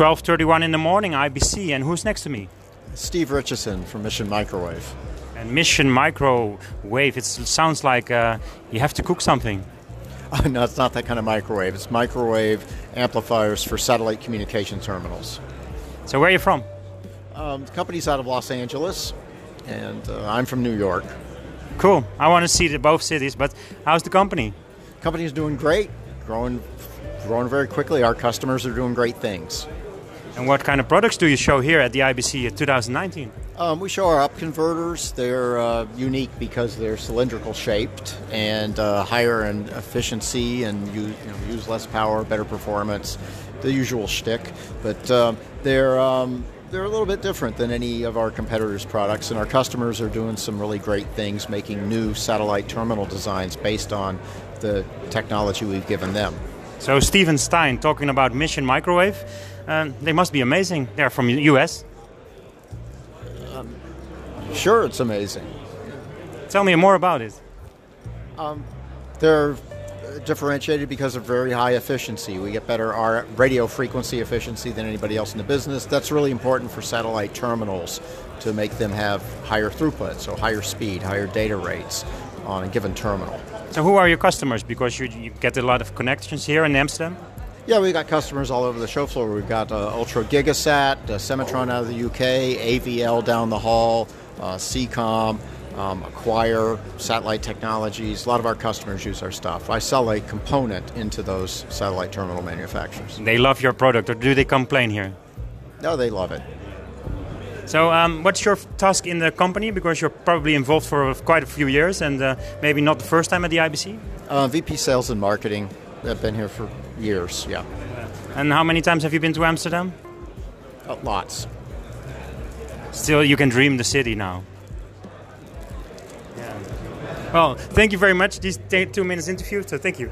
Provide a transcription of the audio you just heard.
12:31 in the morning, IBC, and who's next to me? Steve Richardson from Mission Microwave. And Mission Microwave. It sounds like uh, you have to cook something. Oh, no, it's not that kind of microwave. It's microwave amplifiers for satellite communication terminals. So where are you from? Um, the company's out of Los Angeles, and uh, I'm from New York. Cool. I want to see the, both cities, but how's the company? Company's doing great, growing, growing very quickly. Our customers are doing great things. And what kind of products do you show here at the IBC 2019? Um, we show our up converters. They're uh, unique because they're cylindrical shaped and uh, higher in efficiency and use, you know, use less power, better performance, the usual shtick. But uh, they're um, they're a little bit different than any of our competitors' products, and our customers are doing some really great things, making new satellite terminal designs based on the technology we've given them. So Steven Stein talking about Mission Microwave. Uh, they must be amazing. They're from the US. Sure, it's amazing. Tell me more about it. Um, they're differentiated because of very high efficiency. We get better our radio frequency efficiency than anybody else in the business. That's really important for satellite terminals to make them have higher throughput, so higher speed, higher data rates on a given terminal. So, who are your customers? Because you, you get a lot of connections here in Amsterdam. Yeah, we've got customers all over the show floor. We've got uh, Ultra Gigasat, uh, Semitron out of the UK, AVL down the hall, uh, C-COM, um, Acquire, Satellite Technologies. A lot of our customers use our stuff. I sell a component into those satellite terminal manufacturers. They love your product, or do they complain here? No, they love it. So, um, what's your task in the company? Because you're probably involved for quite a few years, and uh, maybe not the first time at the IBC. Uh, VP Sales and Marketing. I've been here for years. Yeah. And how many times have you been to Amsterdam? Uh, lots. Still, you can dream the city now. Yeah. Well, thank you very much. These two minutes interview. So, thank you.